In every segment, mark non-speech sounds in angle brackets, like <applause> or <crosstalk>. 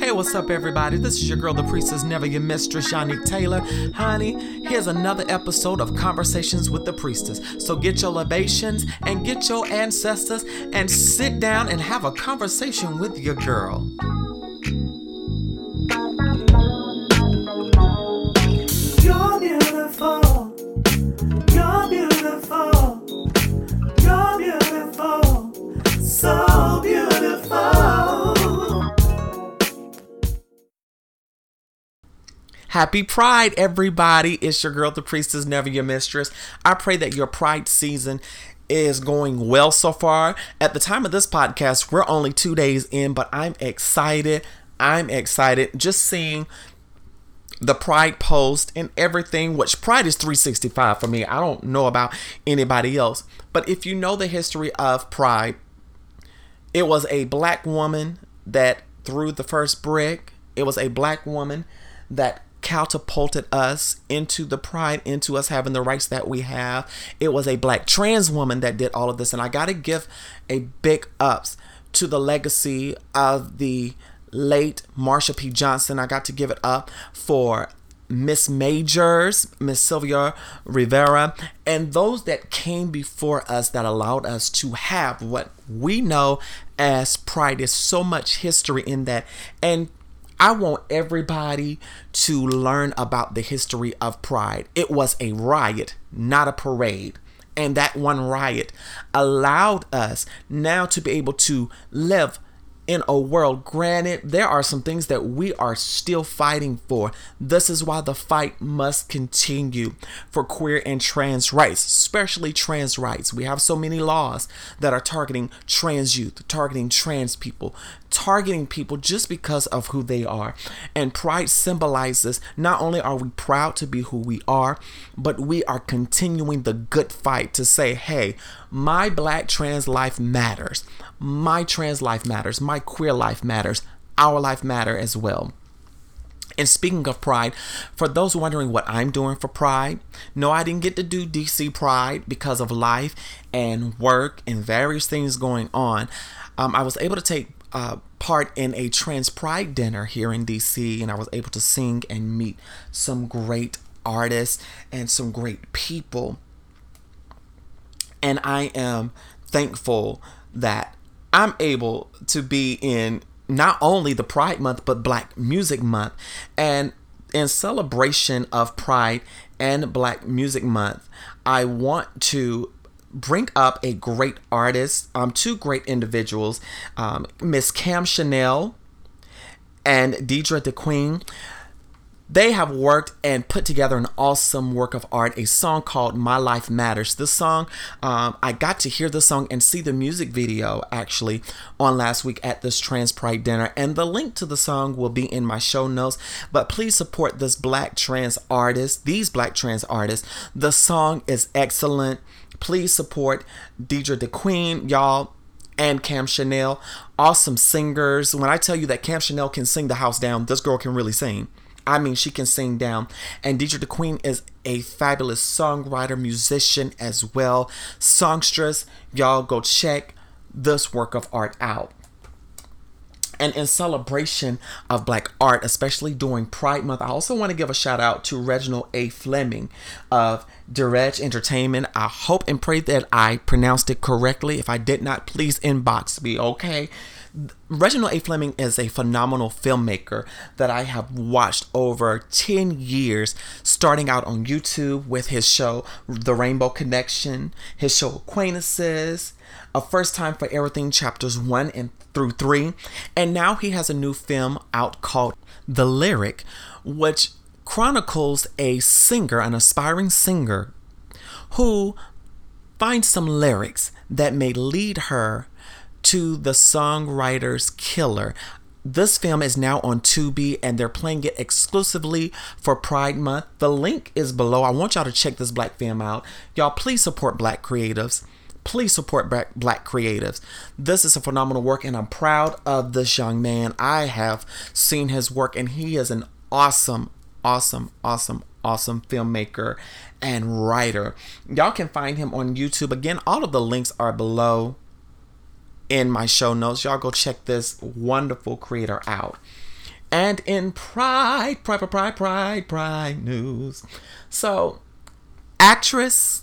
Hey, what's up, everybody? This is your girl, the priestess, never your mistress, Yannick Taylor. Honey, here's another episode of Conversations with the Priestess. So get your libations and get your ancestors and sit down and have a conversation with your girl. Happy Pride, everybody. It's your girl, the priestess, never your mistress. I pray that your Pride season is going well so far. At the time of this podcast, we're only two days in, but I'm excited. I'm excited just seeing the Pride post and everything, which Pride is 365 for me. I don't know about anybody else. But if you know the history of Pride, it was a black woman that threw the first brick. It was a black woman that catapulted us into the pride, into us having the rights that we have. It was a black trans woman that did all of this. And I got to give a big ups to the legacy of the late Marsha P. Johnson. I got to give it up for Miss Majors, Miss Sylvia Rivera, and those that came before us that allowed us to have what we know as pride. There's so much history in that. And I want everybody to learn about the history of pride. It was a riot, not a parade. And that one riot allowed us now to be able to live in a world. Granted, there are some things that we are still fighting for. This is why the fight must continue for queer and trans rights, especially trans rights. We have so many laws that are targeting trans youth, targeting trans people, targeting people just because of who they are. And pride symbolizes not only are we proud to be who we are, but we are continuing the good fight to say, hey, my black trans life matters. My trans life matters. My queer life matters. Our life matter as well. And speaking of Pride, for those wondering what I'm doing for Pride, no, I didn't get to do DC Pride because of life and work and various things going on. Um, I was able to take uh, part in a trans pride dinner here in DC, and I was able to sing and meet some great artists and some great people. And I am thankful that I'm able to be in not only the Pride Month, but Black Music Month. And in celebration of Pride and Black Music Month, I want to bring up a great artist, um, two great individuals, um, Miss Cam Chanel and Deidre DeQueen. They have worked and put together an awesome work of art, a song called My Life Matters. This song, um, I got to hear the song and see the music video actually on last week at this Trans Pride dinner. And the link to the song will be in my show notes. But please support this black trans artist, these black trans artists. The song is excellent. Please support Deidre DeQueen, y'all and Cam Chanel, awesome singers. When I tell you that Cam Chanel can sing the house down, this girl can really sing. I mean, she can sing down. And Deidre the Queen is a fabulous songwriter, musician as well. Songstress, y'all go check this work of art out. And in celebration of black art, especially during Pride Month, I also want to give a shout out to Reginald A. Fleming of Direct Entertainment. I hope and pray that I pronounced it correctly. If I did not, please inbox me, okay? Reginald A. Fleming is a phenomenal filmmaker that I have watched over 10 years, starting out on YouTube with his show The Rainbow Connection, his show Acquaintances, A First Time for Everything, chapters 1 and through 3, and now he has a new film out called The Lyric, which chronicles a singer, an aspiring singer, who finds some lyrics that may lead her to the songwriter's killer. This film is now on Tubi and they're playing it exclusively for Pride Month. The link is below. I want y'all to check this black film out. Y'all, please support black creatives. Please support black, black creatives. This is a phenomenal work and I'm proud of this young man. I have seen his work and he is an awesome, awesome, awesome, awesome filmmaker and writer. Y'all can find him on YouTube. Again, all of the links are below in my show notes. Y'all go check this wonderful creator out. and in Pride, Pride, Pride, Pride, Pride, news. So, actress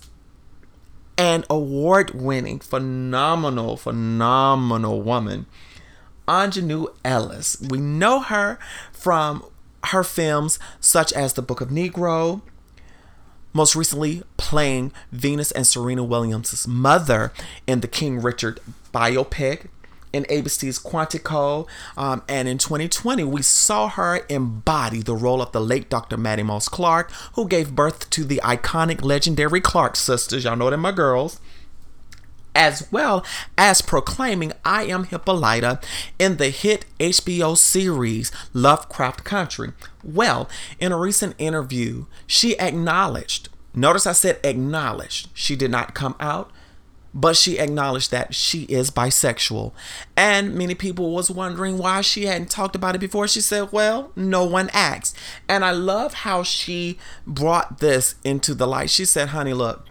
and award winning, phenomenal, phenomenal woman, Aunjanue Ellis. We know her from her films such as The Book of Negro, most recently playing Venus and Serena Williams' mother in the King Richard biopic in ABC's Quantico. Um, and in 2020, we saw her embody the role of the late Dr. Mattie Moss Clark, who gave birth to the iconic, legendary Clark sisters. Y'all know them, my girls. As well as proclaiming I Am Hippolyta in the hit HBO series Lovecraft Country. Well, in a recent interview, she acknowledged, notice I said acknowledged, she did not come out, but she acknowledged that she is bisexual. And many people was wondering why she hadn't talked about it before. She said well no one asked. And i love how she brought this into the light. She said honey look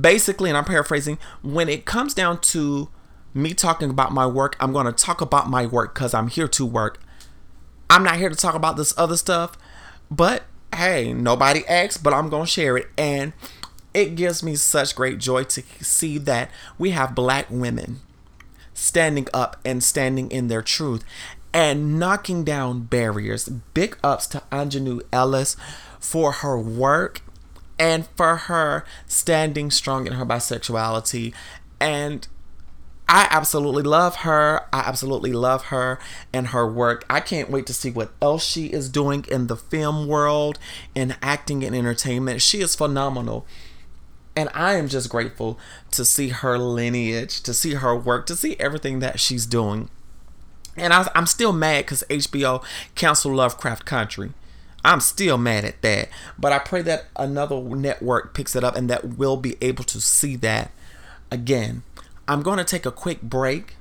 basically and i'm paraphrasing when it comes down to me talking about my work i'm going to talk about my work because i'm here to work i'm not here to talk about this other stuff but hey nobody asked but i'm going to share it and it gives me such great joy to see that we have black women standing up and standing in their truth and knocking down barriers. Big ups to Aunjanue Ellis for her work and for her standing strong in her bisexuality. And I absolutely love her. I absolutely love her and her work. I can't wait to see what else she is doing in the film world, in acting and entertainment. She is phenomenal. And I am just grateful to see her lineage, to see her work, to see everything that she's doing. And I, am still mad because HBO canceled Lovecraft Country. I'm still mad at that. But I pray that another network picks it up and that we'll be able to see that again. I'm going to take a quick break.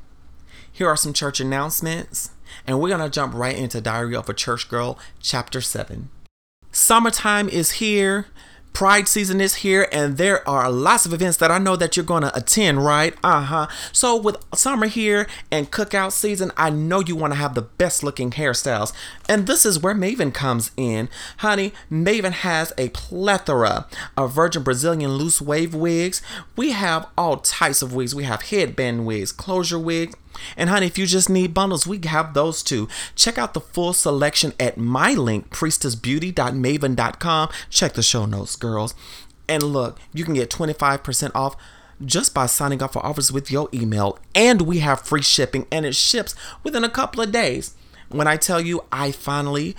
Here are some church announcements. And we're going to jump right into Diary of a Church Girl, Chapter 7. Summertime is here. Pride season is here, and there are lots of events that I know that you're going to attend, right? Uh huh. So, with summer here and cookout season, I know you want to have the best looking hairstyles. And this is where Maven comes in. Honey, Maven has a plethora of virgin Brazilian loose wave wigs. We have all types of wigs. We have headband wigs, closure wigs and honey, if you just need bundles, we have those too. Check out the full selection at my link, priestessbeauty.maven.com. Check the show notes, girls. And look, you can get 25% off just by signing up for offers with your email. And we have free shipping, and it ships within a couple of days. When I tell you, I finally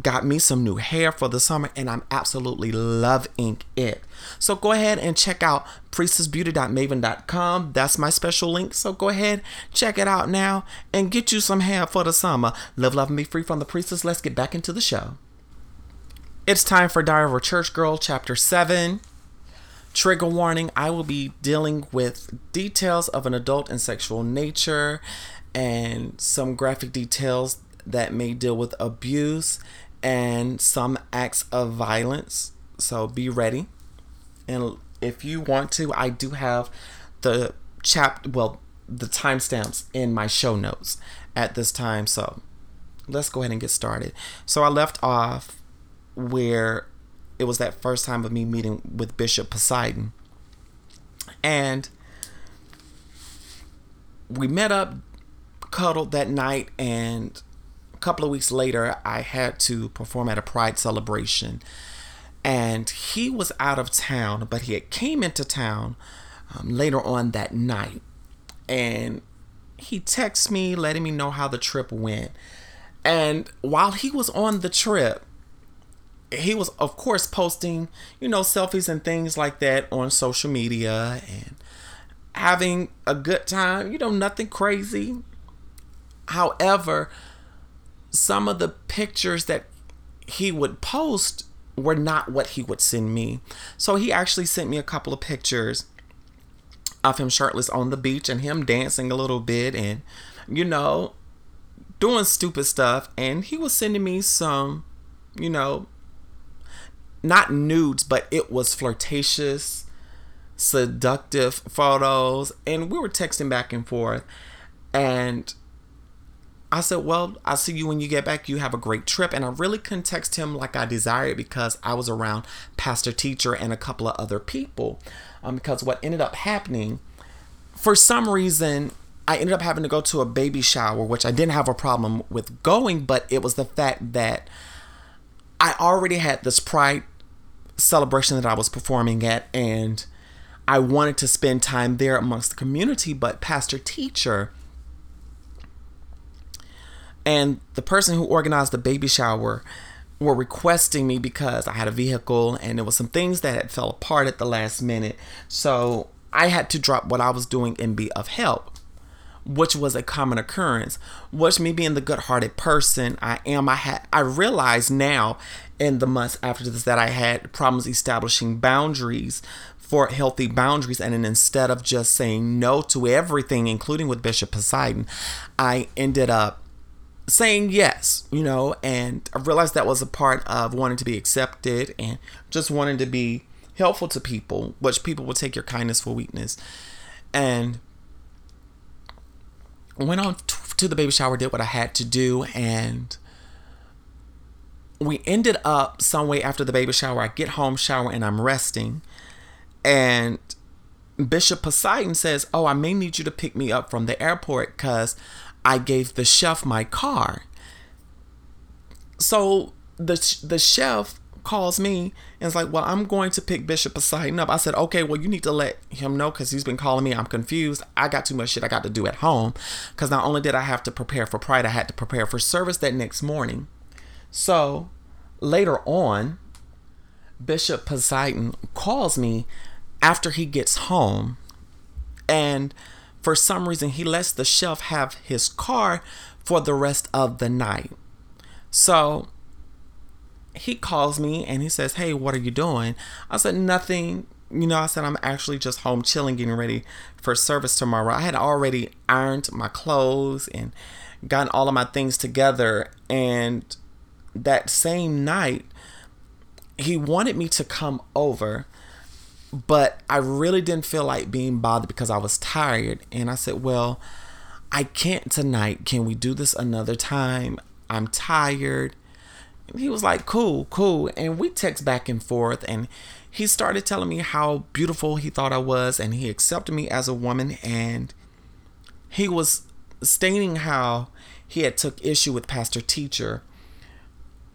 got me some new hair for the summer and I'm absolutely loving it. So go ahead and check out priestessbeauty.maven.com. That's my special link. So go ahead, check it out now and get you some hair for the summer. Live, love, and be free from the priestess. Let's get back into the show. It's time for Diary of a Church Girl, Chapter 7. Trigger warning I will be dealing with details of an adult and sexual nature and some graphic details that may deal with abuse and some acts of violence. So be ready. And if you want to, I do have the chap well, the timestamps in my show notes at this time. So let's go ahead and get started. So I left off where it was that first time of me meeting with Bishop Poseidon. And we met up, cuddled that night, and couple of weeks later, I had to perform at a pride celebration. And he was out of town, but he had came into town um, later on that night. And he texted me, letting me know how the trip went. And while he was on the trip, he was, of course, posting, you know, selfies and things like that on social media and having a good time, you know, nothing crazy. However, some of the pictures that he would post were not what he would send me. So he actually sent me a couple of pictures of him shirtless on the beach and him dancing a little bit and, you know, doing stupid stuff. And he was sending me some, you know, not nudes, but it was flirtatious, seductive photos. And we were texting back and forth. And I said, Well, I'll see you when you get back. You have a great trip. And I really couldn't text him like I desired because I was around Pastor Teacher and a couple of other people. Um, because what ended up happening, for some reason, I ended up having to go to a baby shower, which I didn't have a problem with going, but it was the fact that I already had this pride celebration that I was performing at, and I wanted to spend time there amongst the community, but Pastor Teacher and the person who organized the baby shower were requesting me because I had a vehicle and there was some things that had fell apart at the last minute. So I had to drop what I was doing and be of help, which was a common occurrence. Which me being the good-hearted person I am, I had I realized now in the months after this that I had problems establishing boundaries for healthy boundaries and instead of just saying no to everything including with Bishop Poseidon, I ended up saying yes, you know, and I realized that was a part of wanting to be accepted and just wanting to be helpful to people, which people will take your kindness for weakness. And went on to the baby shower, did what I had to do, and we ended up some way after the baby shower. I get home, shower, and I'm resting. And Bishop Poseidon says, Oh, I may need you to pick me up from the airport because I gave the chef my car. So the the chef calls me and is like, "Well, I'm going to pick Bishop Poseidon up." I said, "Okay, well, you need to let him know because he's been calling me. I'm confused. I got too much shit I got to do at home because not only did I have to prepare for Pride, I had to prepare for service that next morning. So later on, Bishop Poseidon calls me after he gets home, and for some reason he lets the chef have his car for the rest of the night. So he calls me and he says, Hey, what are you doing? I said, Nothing. You know, I said, I'm actually just home chilling, getting ready for service tomorrow. I had already ironed my clothes and gotten all of my things together. And that same night, he wanted me to come over but I really didn't feel like being bothered because I was tired. And I said, Well, I can't tonight. Can we do this another time? I'm tired. And he was like, Cool, cool. And we text back and forth. And he started telling me how beautiful he thought I was. And he accepted me as a woman. And he was stating how he had took issue with Pastor Teacher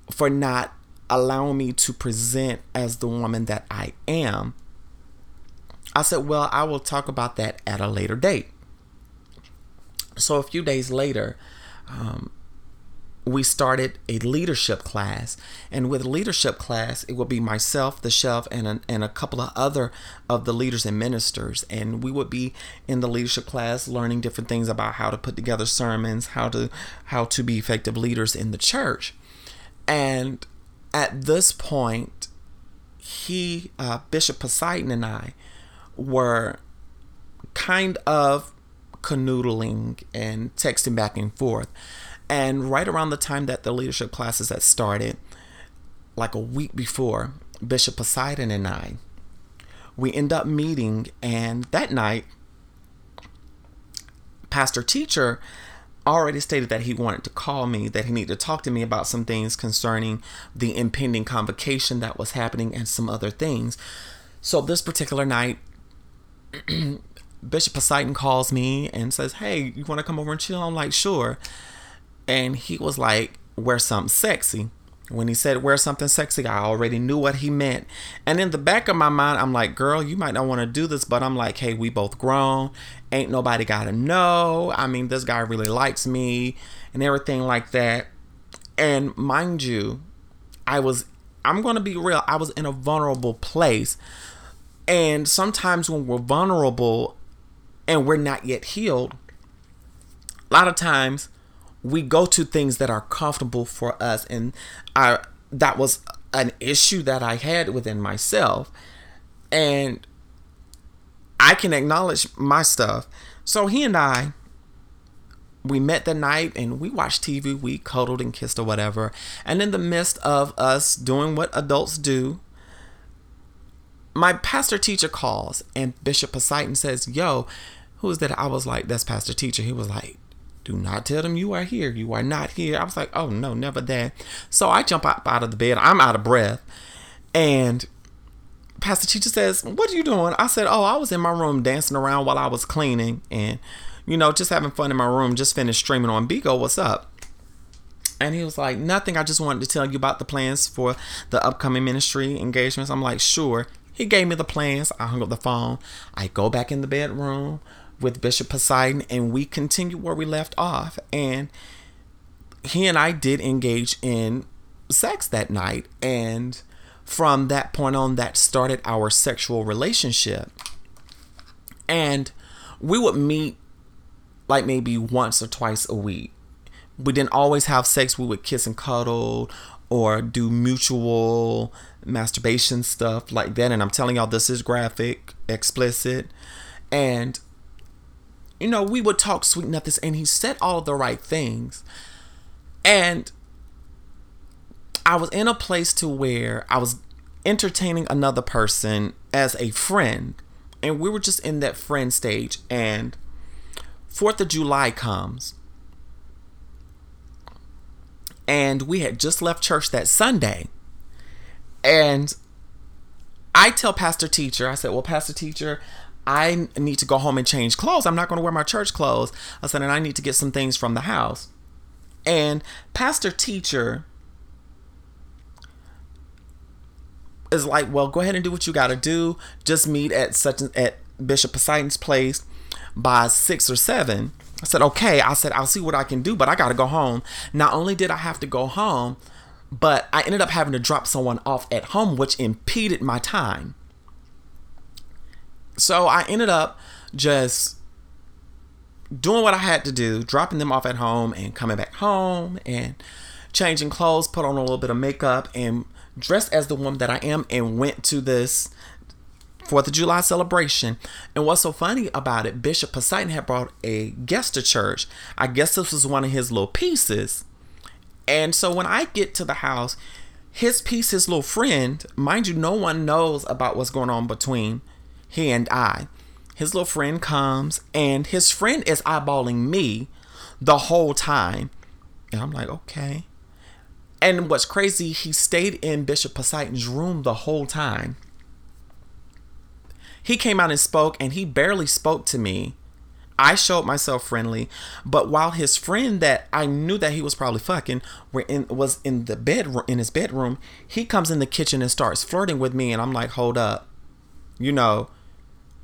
for not allowing me to present as the woman that I am I said, Well, I will talk about that at a later date. So a few days later, um, we started a leadership class. And with leadership class, it will be myself, the chef, and a, and a couple of other of the leaders and ministers. And we would be in the leadership class learning different things about how to put together sermons, how to how to be effective leaders in the church. And at this point, he, uh, Bishop Poseidon, and I were kind of canoodling and texting back and forth. And right around the time that the leadership classes had started, like a week before, Bishop Poseidon and I, we end up meeting. And that night, Pastor Teacher already stated that he wanted to call me, that he needed to talk to me about some things concerning the impending convocation that was happening and some other things. So this particular night, <clears throat> Bishop Poseidon calls me and says, Hey, you want to come over and chill? I'm like, Sure. And he was like, Wear something sexy. When he said wear something sexy, I already knew what he meant. And in the back of my mind, I'm like, girl, you might not want to do this, but I'm like, hey, we both grown. Ain't nobody got to know. I mean, this guy really likes me and everything like that. And mind you, I was, I'm going to be real, I was in a vulnerable place. And sometimes when we're vulnerable and we're not yet healed, a lot of times we go to things that are comfortable for us. And I that was an issue that I had within myself. And I can acknowledge my stuff. So he and I we met the night and we watched TV, we cuddled and kissed or whatever. And in the midst of us doing what adults do, my pastor teacher calls and Bishop Poseidon says, Yo, who is that? I was like, That's Pastor Teacher. He was like, Do not tell them you are here. You are not here. I was like, oh no, never that. So I jump up out of the bed. I'm out of breath. And Pastor Teacher says, What are you doing? I said, Oh, I was in my room dancing around while I was cleaning and, you know, just having fun in my room. Just finished streaming on Bigo. What's up? And he was like, Nothing. I just wanted to tell you about the plans for the upcoming ministry engagements. I'm like, Sure. He gave me the plans. I hung up the phone. I go back in the bedroom with Bishop Poseidon and we continue where we left off. And he and I did engage in sex that night. And from that point on, that started our sexual relationship. And we would meet like maybe once or twice a week. We didn't always have sex, we would kiss and cuddle or do mutual masturbation stuff like that. And I'm telling y'all, this is graphic, explicit. And, you know, we would talk sweet nothings, and he said all the right things. And I was in a place to where I was entertaining another person as a friend. And we were just in that friend stage. And 4th of July comes and we had just left church that Sunday. And I tell Pastor Teacher, I said, Well, Pastor Teacher, I need to go home and change clothes. I'm not going to wear my church clothes. I said, And I need to get some things from the house. And Pastor Teacher is like, Well, go ahead and do what you got to do. Just meet at such at Bishop Poseidon's place by six or seven. I said, okay. I said, I'll see what I can do, but I got to go home. Not only did I have to go home, but I ended up having to drop someone off at home, which impeded my time. So I ended up just doing what I had to do, dropping them off at home and coming back home and changing clothes, put on a little bit of makeup and dressed as the woman that I am and went to this Fourth of July celebration. And what's so funny about it, Bishop Poseidon had brought a guest to church. I guess this was one of his little pieces. And so when I get to the house, his piece, his little friend, mind you, no one knows about what's going on between he and I. His little friend comes, and his friend is eyeballing me the whole time. And I'm like, okay. And what's crazy, he stayed in Bishop Poseidon's room the whole time he came out and spoke, and he barely spoke to me. I showed myself friendly, but while his friend that I knew that he was probably fucking were in was in the bedroom in his bedroom, he comes in the kitchen and starts flirting with me, and I'm like, hold up, you know,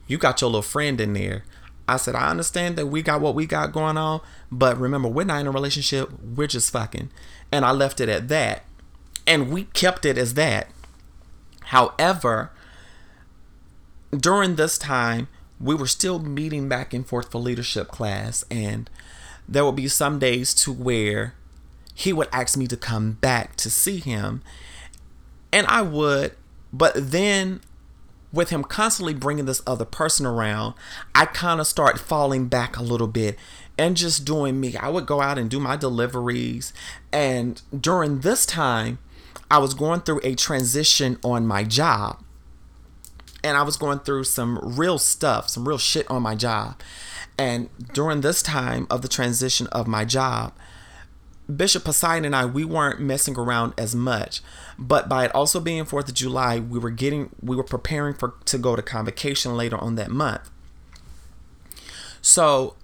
you got your little friend in there. I said, I understand that we got what we got going on, but remember, we're not in a relationship. We're just fucking. And I left it at that. And we kept it as that. However, during this time, we were still meeting back and forth for leadership class, and there would be some days to where he would ask me to come back to see him, and I would, but then with him constantly bringing this other person around, I kind of start falling back a little bit and just doing me. I would go out and do my deliveries, and during this time, I was going through a transition on my job and I was going through some real stuff, some real shit on my job. And during this time of the transition of my job, Bishop Poseidon and I, we weren't messing around as much. But by it also being 4th of July, we were getting, we were preparing for to go to convocation later on that month. So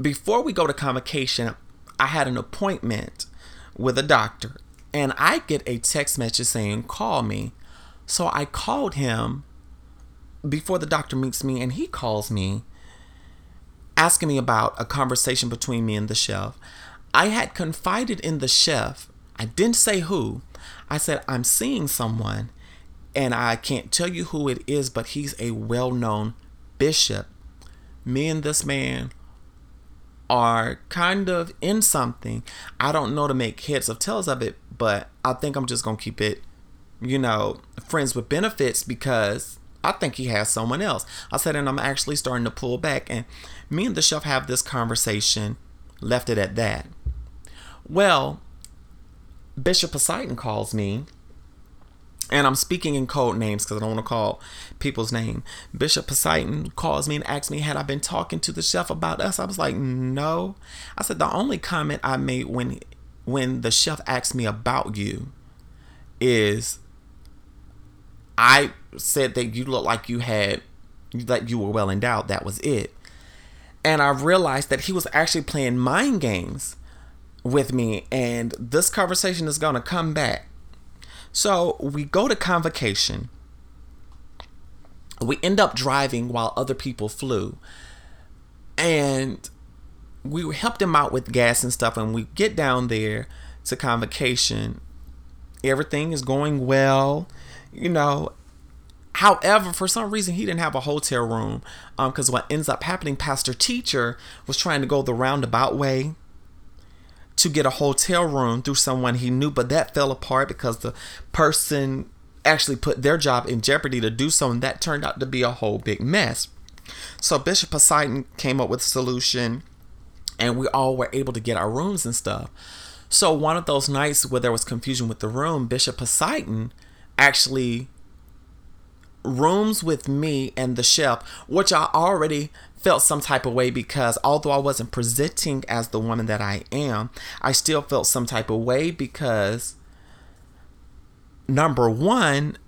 before we go to convocation, I had an appointment with a doctor. And I get a text message saying, call me. So I called him before the doctor meets me and he calls me asking me about a conversation between me and the chef. I had confided in the chef. I didn't say who. I said, I'm seeing someone and I can't tell you who it is, but he's a well known bishop. Me and this man are kind of in something. I don't know to make heads of tails of it, but I think I'm just going to keep it, you know, friends with benefits because I think he has someone else. I said, and I'm actually starting to pull back. And me and the chef have this conversation, left it at that. Well, Bishop Poseidon calls me and I'm speaking in code names because I don't want to call people's name. Bishop Poseidon calls me and asks me, had I been talking to the chef about us? I was like, no. I said the only comment I made when when the chef asked me about you is I said that you looked like you had that you were well endowed. That was it. And I realized that he was actually playing mind games with me, and this conversation is gonna come back. So we go to convocation. We end up driving while other people flew. And we helped him out with gas and stuff. And we get down there to convocation. Everything is going well, you know. However, for some reason, he didn't have a hotel room. Because um, what ends up happening, Pastor Teacher was trying to go the roundabout way to get a hotel room through someone he knew, but that fell apart because the person actually put their job in jeopardy to do so, and that turned out to be a whole big mess. So Bishop Poseidon came up with a solution, and we all were able to get our rooms and stuff. So one of those nights where there was confusion with the room, Bishop Poseidon actually rooms with me and the chef, which I already felt some type of way because although I wasn't presenting as the woman that I am, I still felt some type of way because number one,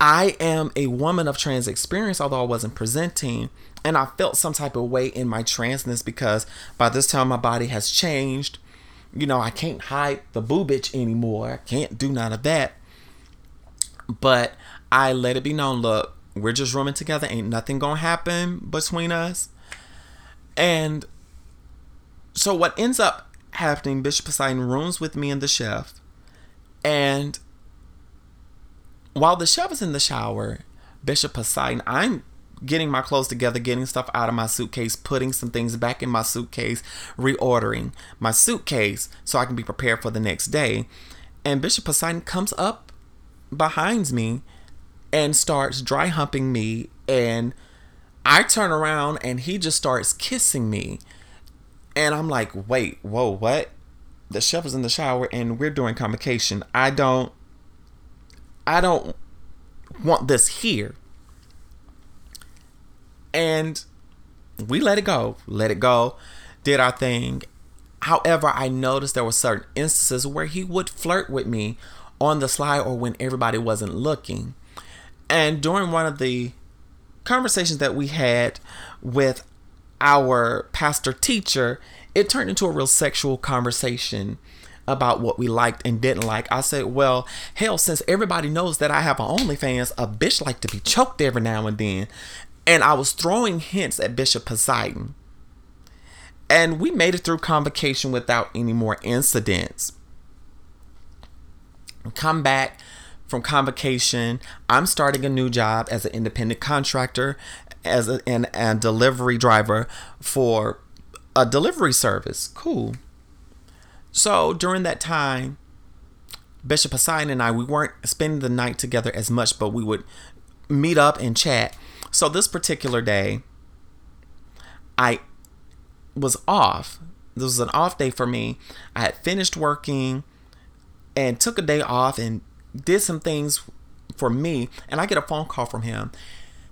I am a woman of trans experience, although I wasn't presenting. And I felt some type of way in my transness because by this time my body has changed. You know, I can't hide the boobage anymore. I can't do none of that. But I let it be known look, we're just rooming together. Ain't nothing gonna happen between us. And so what ends up happening, Bishop Poseidon rooms with me and the chef. And while the chef is in the shower, Bishop Poseidon, I'm getting my clothes together, getting stuff out of my suitcase, putting some things back in my suitcase, reordering my suitcase so I can be prepared for the next day. And Bishop Poseidon comes up behind me and starts dry humping me and I turn around and he just starts kissing me. And I'm like, wait, whoa, what? The chef is in the shower and we're doing convocation. I don't I don't want this here. And we let it go. Let it go. Did our thing. However, I noticed there were certain instances where he would flirt with me on the slide or when everybody wasn't looking. And during one of the conversations that we had with our pastor teacher, it turned into a real sexual conversation about what we liked and didn't like. I said, well, hell, since everybody knows that I have an OnlyFans, a bitch like to be choked every now and then. And I was throwing hints at Bishop Poseidon. And we made it through convocation without any more incidents. Come back from convocation. I'm starting a new job as an independent contractor, as a, and a delivery driver for a delivery service. Cool. So during that time, Bishop Poseidon and I, we weren't spending the night together as much, but we would meet up and chat. So this particular day, I was off. This was an off day for me. I had finished working and took a day off and did some things for me, and I get a phone call from him.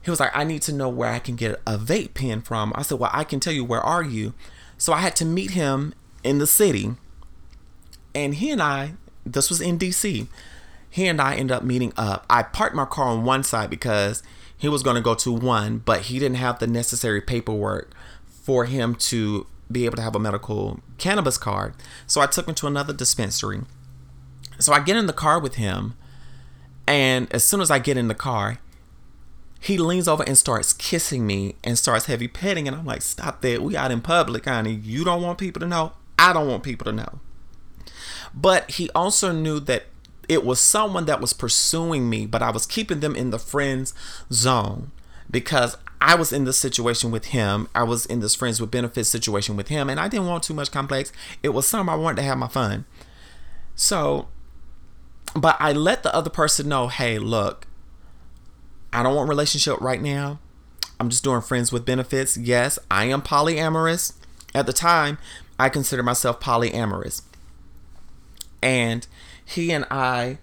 He was like, I need to know where I can get a vape pen from. I said, Well, I can tell you, where are you? So I had to meet him in the city. And he and I, this was in DC, he and I ended up meeting up. I parked my car on one side because he was going to go to one, but he didn't have the necessary paperwork for him to be able to have a medical cannabis card. So I took him to another dispensary. So I get in the car with him, and as soon as I get in the car, he leans over and starts kissing me and starts heavy petting, and I'm like, "Stop that! We out in public, honey. You don't want people to know. I don't want people to know." But he also knew that it was someone that was pursuing me, but I was keeping them in the friends zone because I was in this situation with him. I was in this friends with benefits situation with him, and I didn't want too much complex. It was something I wanted to have my fun. So but I let the other person know, hey, look, I don't want relationship right now. I'm just doing friends with benefits. Yes, I am polyamorous. At the time, I consider myself polyamorous. And he and I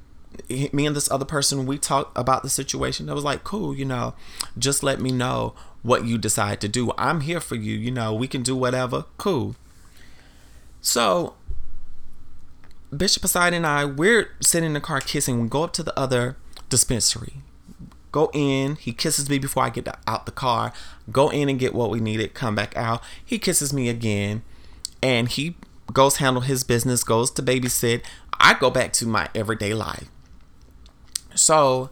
me and this other person, we talked about the situation. It was like, cool, you know, just let me know what you decide to do. I'm here for you. You know, we can do whatever. Cool. So, Bishop Poseidon and I, we're sitting in the car kissing. We go up to the other dispensary. Go in. He kisses me before I get out the car. Go in and get what we needed. Come back out. He kisses me again. And he goes handle his business, goes to babysit. I go back to my everyday life. So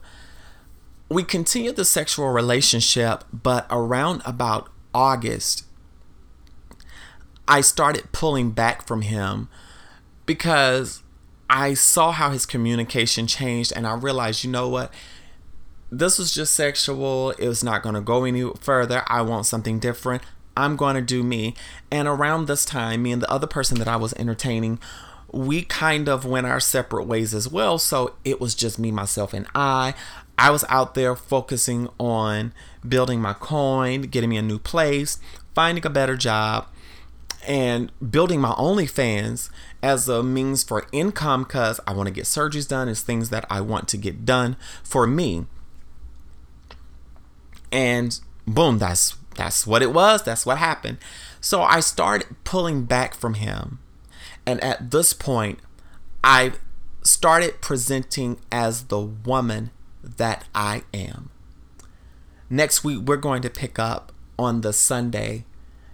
we continue the sexual relationship, but around about August, I started pulling back from him because I saw how his communication changed and I realized, you know what? This was just sexual. It was not going to go any further. I want something different. I'm going to do me. And around this time, me and the other person that I was entertaining, we kind of went our separate ways as well. So it was just me, myself, and I. I was out there focusing on building my coin, getting me a new place, finding a better job, and building my OnlyFans as a means for income because I want to get surgeries done. It's things that I want to get done for me. And boom, that's that's what it was. That's what happened. So I started pulling back from him. And at this point, I started presenting as the woman that I am. Next week, we're going to pick up on the Sunday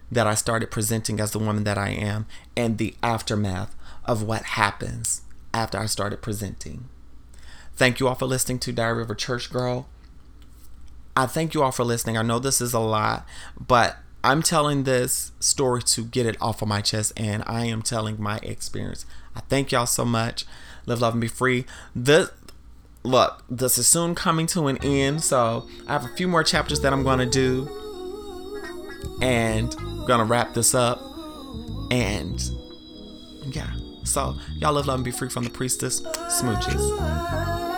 that I started presenting as the woman that I am and the aftermath of what happens after I started presenting. Thank you all for listening to Diary a Church Girl. I thank you all for listening. I know this is a lot, but I'm telling this story to get it off of my chest, and I am telling my experience. I thank y'all so much. Live, love, and be free. This look, this is soon coming to an end, so I have a few more chapters that I'm gonna do, and I'm gonna wrap this up. And yeah, so y'all live, love, and be free from the priestess. Smooches.